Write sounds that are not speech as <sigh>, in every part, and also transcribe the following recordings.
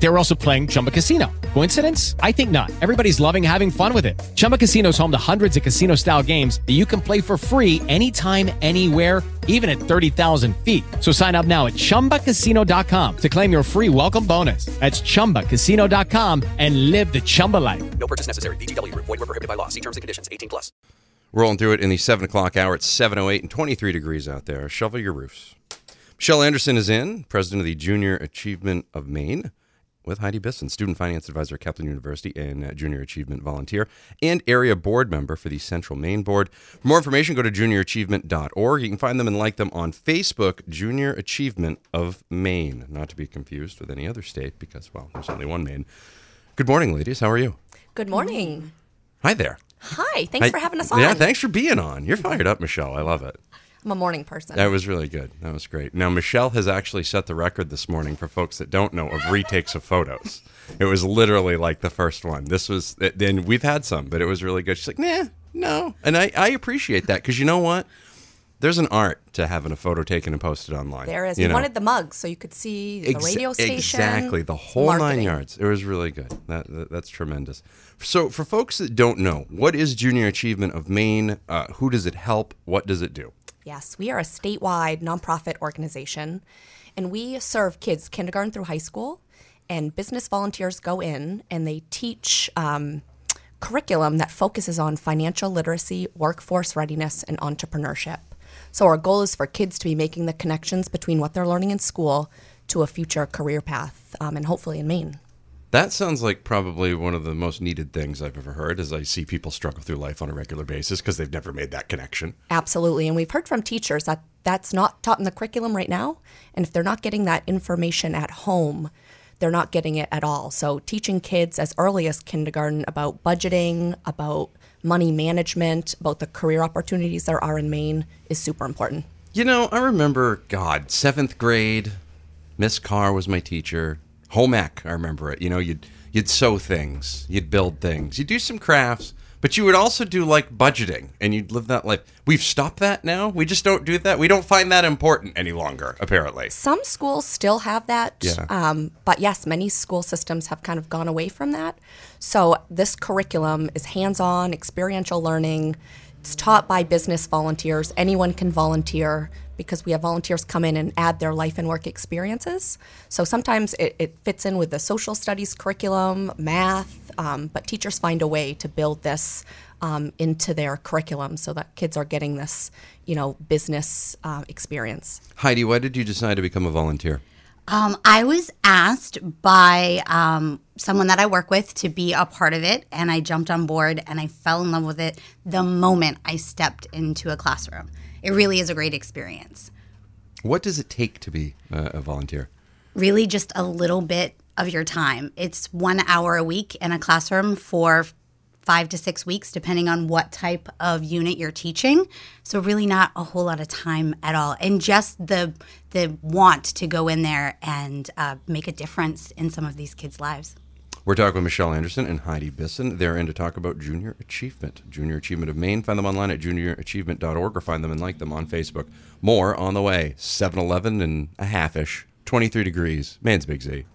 They were also playing Chumba Casino. Coincidence? I think not. Everybody's loving having fun with it. Chumba Casino is home to hundreds of casino style games that you can play for free anytime, anywhere, even at 30,000 feet. So sign up now at chumbacasino.com to claim your free welcome bonus. That's chumbacasino.com and live the Chumba life. No purchase necessary. VGW Group. Void were prohibited by law. See terms and conditions. 18 plus. Rolling through it in the 7 o'clock hour. It's 7.08 and 23 degrees out there. Shovel your roofs. Michelle Anderson is in, president of the Junior Achievement of Maine, with Heidi Bisson, Student Finance Advisor at Kaplan University and Junior Achievement Volunteer and Area Board Member for the Central Maine Board. For more information, go to juniorachievement.org. You can find them and like them on Facebook, Junior Achievement of Maine, not to be confused with any other state because, well, there's only one Maine. Good morning, ladies. How are you? Good morning. Hi there. Hi. Thanks for having us on. Yeah, thanks for being on. You're fired up, Michelle. I love it. I'm a morning person. That was really good. That was great. Now, Michelle has actually set the record this morning for folks that don't know of retakes of photos. It was literally like the first one. This was, then we've had some, but it was really good. She's like, nah, no. And I, I appreciate that because you know what? There's an art to having a photo taken and posted online. there is. you We know? wanted the mugs so you could see the radio station. Exactly, the whole nine yards. It was really good. That, that that's tremendous. So, for folks that don't know, what is Junior Achievement of Maine? Uh, who does it help? What does it do? Yes, we are a statewide nonprofit organization, and we serve kids kindergarten through high school. And business volunteers go in and they teach um, curriculum that focuses on financial literacy, workforce readiness, and entrepreneurship. So our goal is for kids to be making the connections between what they're learning in school to a future career path, um, and hopefully in Maine. That sounds like probably one of the most needed things I've ever heard as I see people struggle through life on a regular basis because they've never made that connection. Absolutely. And we've heard from teachers that that's not taught in the curriculum right now. And if they're not getting that information at home, they're not getting it at all. So, teaching kids as early as kindergarten about budgeting, about money management, about the career opportunities there are in Maine is super important. You know, I remember, God, seventh grade, Miss Carr was my teacher. Home ec, I remember it. You know, you'd you'd sew things, you'd build things, you'd do some crafts, but you would also do like budgeting, and you'd live that life. We've stopped that now. We just don't do that. We don't find that important any longer, apparently. Some schools still have that, Yeah. um, but yes, many school systems have kind of gone away from that. So this curriculum is hands-on, experiential learning. It's taught by business volunteers. Anyone can volunteer because we have volunteers come in and add their life and work experiences. So sometimes it, it fits in with the social studies curriculum, math, um, but teachers find a way to build this um, into their curriculum so that kids are getting this, you know, business uh, experience. Heidi, why did you decide to become a volunteer? Um, I was asked by um, someone that I work with to be a part of it, and I jumped on board and I fell in love with it the moment I stepped into a classroom. It really is a great experience. What does it take to be uh, a volunteer? Really, just a little bit of your time. It's one hour a week in a classroom for five to six weeks, depending on what type of unit you're teaching. So really, not a whole lot of time at all, and just the the want to go in there and uh, make a difference in some of these kids' lives. We're talking with Michelle Anderson and Heidi Bisson. They're in to talk about Junior Achievement, Junior Achievement of Maine. Find them online at juniorachievement.org or find them and like them on Facebook. More on the way, 7 11 and a half ish, 23 degrees, Maine's Big Z.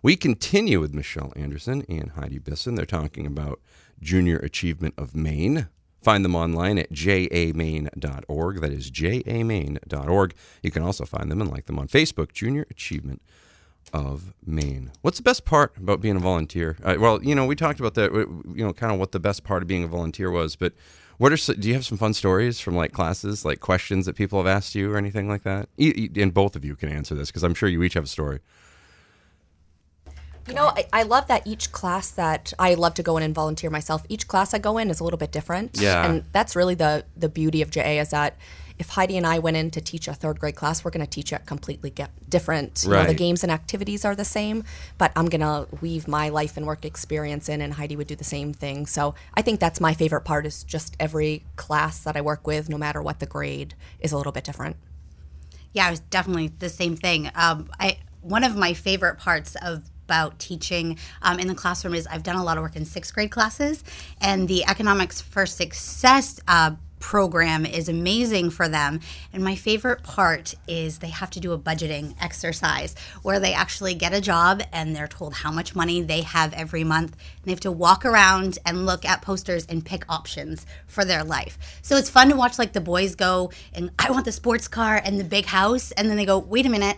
We continue with Michelle Anderson and Heidi Bisson. They're talking about Junior Achievement of Maine. Find them online at jamaine.org. That is jamaine.org. You can also find them and like them on Facebook, Junior Achievement of Maine. What's the best part about being a volunteer? Uh, well, you know, we talked about that, you know, kind of what the best part of being a volunteer was, but what are, do you have some fun stories from like classes, like questions that people have asked you or anything like that? And both of you can answer this because I'm sure you each have a story. You know, I, I love that each class that I love to go in and volunteer myself. Each class I go in is a little bit different. Yeah. And that's really the the beauty of JA is that if Heidi and I went in to teach a third grade class, we're going to teach it completely different. You know, the games and activities are the same, but I'm going to weave my life and work experience in, and Heidi would do the same thing. So I think that's my favorite part is just every class that I work with, no matter what the grade, is a little bit different. Yeah, it was definitely the same thing. Um, I one of my favorite parts of about teaching um, in the classroom is I've done a lot of work in sixth grade classes, and the Economics for Success uh, program is amazing for them. And my favorite part is they have to do a budgeting exercise where they actually get a job and they're told how much money they have every month. And they have to walk around and look at posters and pick options for their life. So it's fun to watch like the boys go and I want the sports car and the big house. And then they go, wait a minute.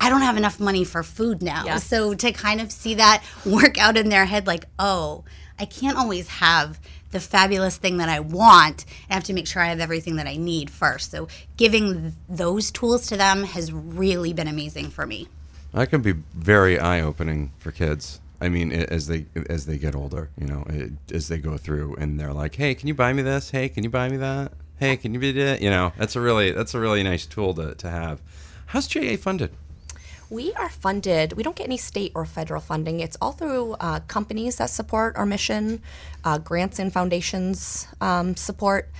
I don't have enough money for food now. Yes. So to kind of see that work out in their head, like, oh, I can't always have the fabulous thing that I want. I have to make sure I have everything that I need first. So giving th- those tools to them has really been amazing for me. That can be very eye-opening for kids. I mean, as they as they get older, you know, it, as they go through, and they're like, "Hey, can you buy me this? Hey, can you buy me that? Hey, can you be that?" You know, that's a really that's a really nice tool to, to have. How's JA funded? We are funded, we don't get any state or federal funding. It's all through uh, companies that support our mission, uh, grants and foundations um, support.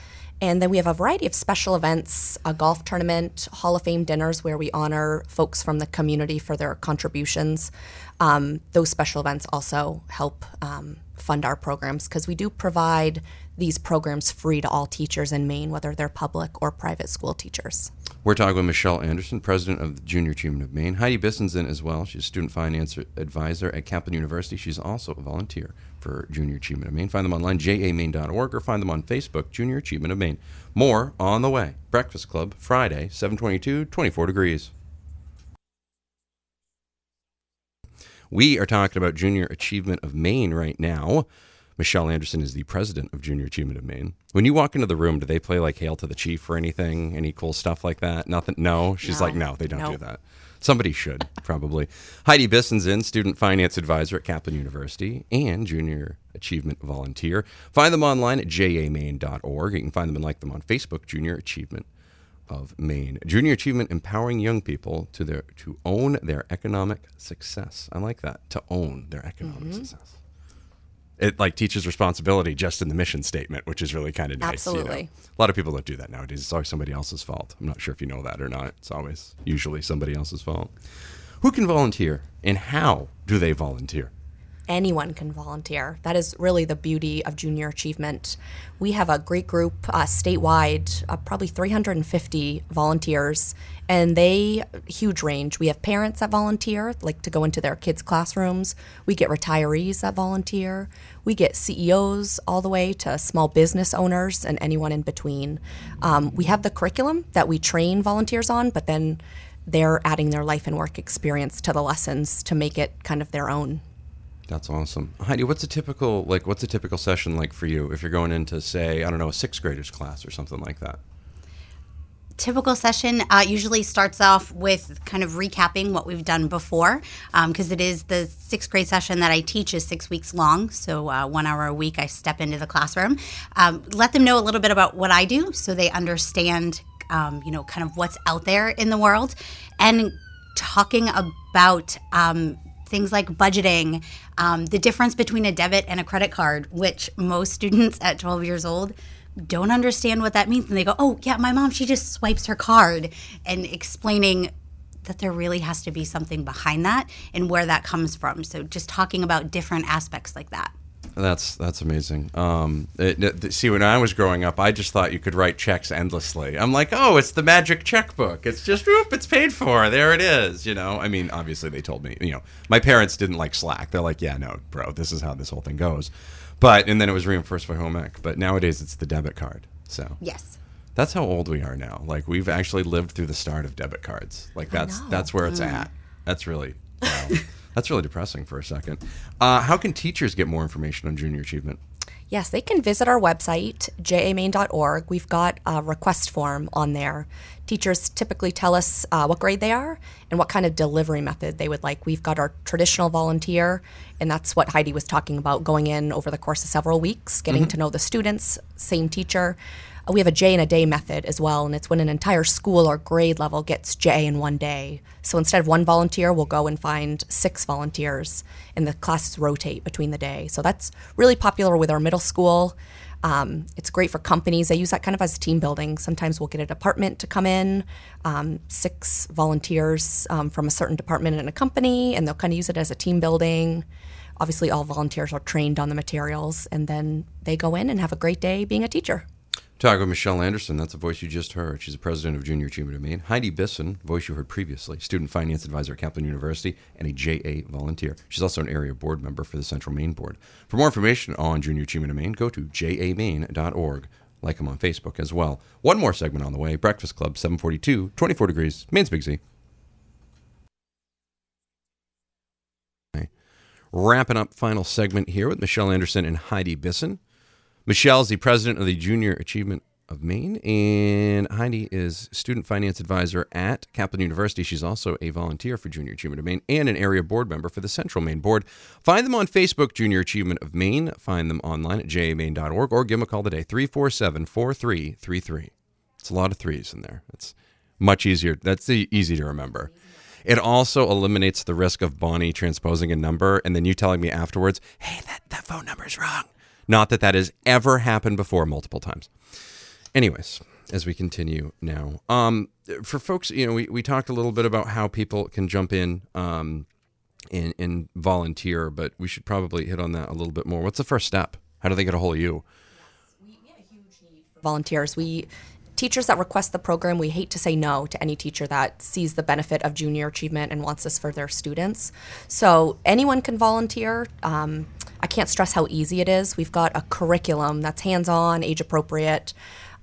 And then we have a variety of special events, a golf tournament, Hall of Fame dinners where we honor folks from the community for their contributions. Um, those special events also help um, fund our programs because we do provide these programs free to all teachers in Maine, whether they're public or private school teachers. We're talking with Michelle Anderson, president of the Junior Achievement of Maine. Heidi Bisson's in as well. She's a student finance advisor at Kaplan University. She's also a volunteer for Junior Achievement of Maine. Find them online, jamaine.org, or find them on Facebook, Junior Achievement of Maine. More on the way. Breakfast Club, Friday, 722, 24 degrees. We are talking about Junior Achievement of Maine right now. Michelle Anderson is the president of Junior Achievement of Maine. When you walk into the room, do they play like Hail to the Chief or anything? Any cool stuff like that? Nothing? No. She's No. like, no, they don't do that. Somebody should, probably. Heidi Bisson's in, student finance advisor at Kaplan University and junior achievement volunteer. Find them online at jamaine.org. You can find them and like them on Facebook, Junior Achievement of Maine. Junior Achievement empowering young people to their to own their economic success. I like that. To own their economic mm-hmm. success. It like teaches responsibility just in the mission statement, which is really kind of nice. you know. Absolutely. A lot of people don't do that nowadays. It's always somebody else's fault. I'm not sure if you know that or not. It's always usually somebody else's fault. Who can volunteer and how do they volunteer? Anyone can volunteer. That is really the beauty of junior achievement. We have a great group uh, statewide, uh, probably 350 volunteers, and they huge range. We have parents that volunteer, like to go into their kids' classrooms. We get retirees that volunteer. We get CEOs all the way to small business owners and anyone in between. Um, we have the curriculum that we train volunteers on, but then they're adding their life and work experience to the lessons to make it kind of their own. That's awesome. Heidi, what's a typical like what's a typical session like for you if you're going into say, I don't know, a sixth graders class or something like that? typical session uh, usually starts off with kind of recapping what we've done before because it is the sixth grade session that i teach is six weeks long so uh, one hour a week i step into the classroom um, let them know a little bit about what i do so they understand um, you know kind of what's out there in the world and talking about um, things like budgeting, um, the difference between a debit and a credit card, which most students <laughs> at 12 years old don't understand what that means. And they go, oh, yeah, my mom, she just swipes her card, and explaining that there really has to be something behind that and where that comes from. So just talking about different aspects like that. That's that's amazing. Um, it, it- see, when I was growing up, I just thought you could write checks endlessly. I'm like, oh, it's the magic checkbook. It's just, whoop, it's paid for. There it is. You know, I mean, obviously they told me. You know, my parents didn't like Slack. They're like, yeah, no, bro, this is how this whole thing goes. But and then it was reinforced by home ec. But nowadays it's the debit card. So Yes. that's how old we are now. Like we've actually lived through the start of debit cards. Like that's that's where it's at. That's really <laughs> wow. That's really depressing for a second. Uh, how can teachers get more information on junior achievement? Yes, they can visit our website, jamaine.org. We've got a request form on there. Teachers typically tell us uh, what grade they are and what kind of delivery method they would like. We've got our traditional volunteer, and that's what Heidi was talking about going in over the course of several weeks, getting to know the students, same teacher. We have a JA in a day method as well, and it's when an entire school or grade level gets JA in one day. So instead of one volunteer, we'll go and find six volunteers, and the classes rotate between the day. So that's really popular with our middle school. Um, it's great for companies. They use that kind of as team building. Sometimes we'll get a department to come in, um, six volunteers um, from a certain department in a company, and they'll kind of use it as a team building. Obviously, all volunteers are trained on the materials, and then they go in and have a great day being a teacher. Talk with Michelle Anderson. That's the voice you just heard. She's the president of Junior Achievement of Maine. Heidi Bisson, voice you heard previously, student finance advisor at Kaplan University and a JA volunteer. She's also an area board member for the Central Maine Board. For more information on Junior Achievement of Maine, go to jamaine.org. Like them on Facebook as well. One more segment on the way Breakfast Club, 742, 24 degrees, Maine's Big Z. Wrapping up final segment here with Michelle Anderson and Heidi Bisson. Michelle is the president of the Junior Achievement of Maine, and Heidi is student finance advisor at Kaplan University. She's also a volunteer for Junior Achievement of Maine and an area board member for the Central Maine Board. Find them on Facebook, Junior Achievement of Maine. Find them online at jamaine.org or give them a call today, 347 4333. It's a lot of threes in there. It's much easier. That's easy to remember. It also eliminates the risk of Bonnie transposing a number and then you telling me afterwards, hey, that, that phone number is wrong. Not that that has ever happened before multiple times. Anyways, as we continue now, um, for folks, you know, we, we talked a little bit about how people can jump in um, and, and volunteer, but we should probably hit on that a little bit more. What's the first step? How do they get a hold of you? We we a huge volunteers. We teachers that request the program, we hate to say no to any teacher that sees the benefit of junior achievement and wants this for their students. So anyone can volunteer. Um, I can't stress how easy it is. We've got a curriculum that's hands-on, age-appropriate,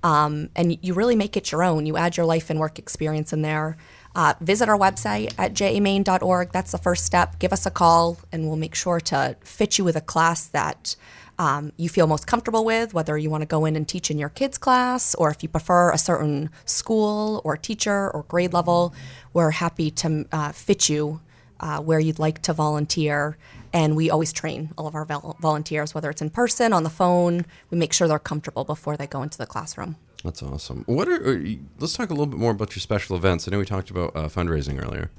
um, and you really make it your own. You add your life and work experience in there. Uh, visit our website at jamaine.org. That's the first step. Give us a call, and we'll make sure to fit you with a class that um, you feel most comfortable with, whether you want to go in and teach in your kids' class or if you prefer a certain school or teacher or grade level, we're happy to uh, fit you uh, where you'd like to volunteer. And we always train all of our vol- volunteers, whether it's in person, on the phone. We make sure they're comfortable before they go into the classroom. That's awesome. What are, you- let's talk a little bit more about your special events. I know we talked about uh, fundraising earlier.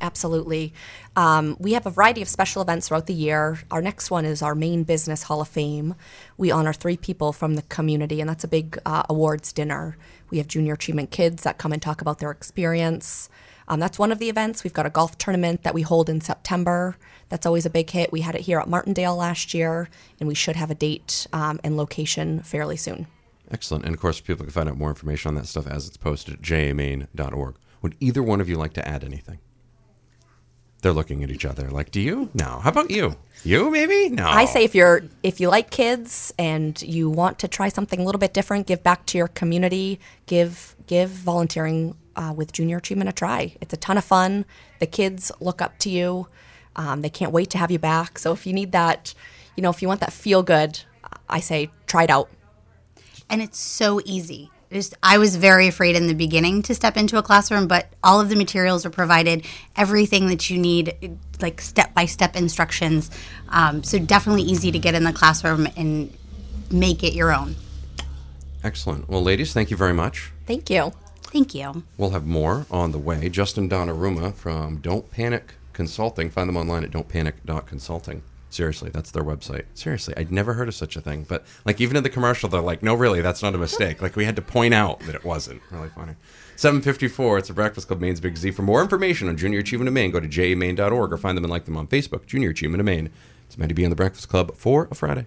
Absolutely. Um, we have a variety of special events throughout the year. Our next one is our Maine Business Hall of Fame. We honor three people from the community, and that's a big uh, awards dinner. We have junior achievement kids that come and talk about their experience. Um, that's one of the events. We've got a golf tournament that we hold in September. That's always a big hit. We had it here at Martindale last year, and we should have a date um, and location fairly soon. Excellent. And of course, people can find out more information on that stuff as it's posted at jamaine.org. Would either one of you like to add anything? They're looking at each other like, do you? No. How about you? You maybe? No. I say if you're if you like kids and you want to try something a little bit different, give back to your community. Give give volunteering uh, with Junior Achievement a try. It's a ton of fun. The kids look up to you. Um, they can't wait to have you back. So if you need that, you know, if you want that feel good, I say try it out. and it's so easy. Just, I was very afraid in the beginning to step into a classroom, but all of the materials are provided, everything that you need, like step by step instructions. Um, so definitely easy to get in the classroom and make it your own. Excellent. Well, ladies, thank you very much. Thank you. Thank you. We'll have more on the way. Justin Donnarumma from Don't Panic Consulting. Find them online at don'tpanic.consulting. Seriously, that's their website. Seriously, I'd never heard of such a thing. But like even in the commercial, they're like, "No, really, that's not a mistake." Like we had to point out that it wasn't. Really funny. 754. It's a Breakfast Club Maine's Big Z. For more information on Junior Achievement of Maine, go to jamaine.org or find them and like them on Facebook. Junior Achievement of Maine. It's meant to be the Breakfast Club for a Friday.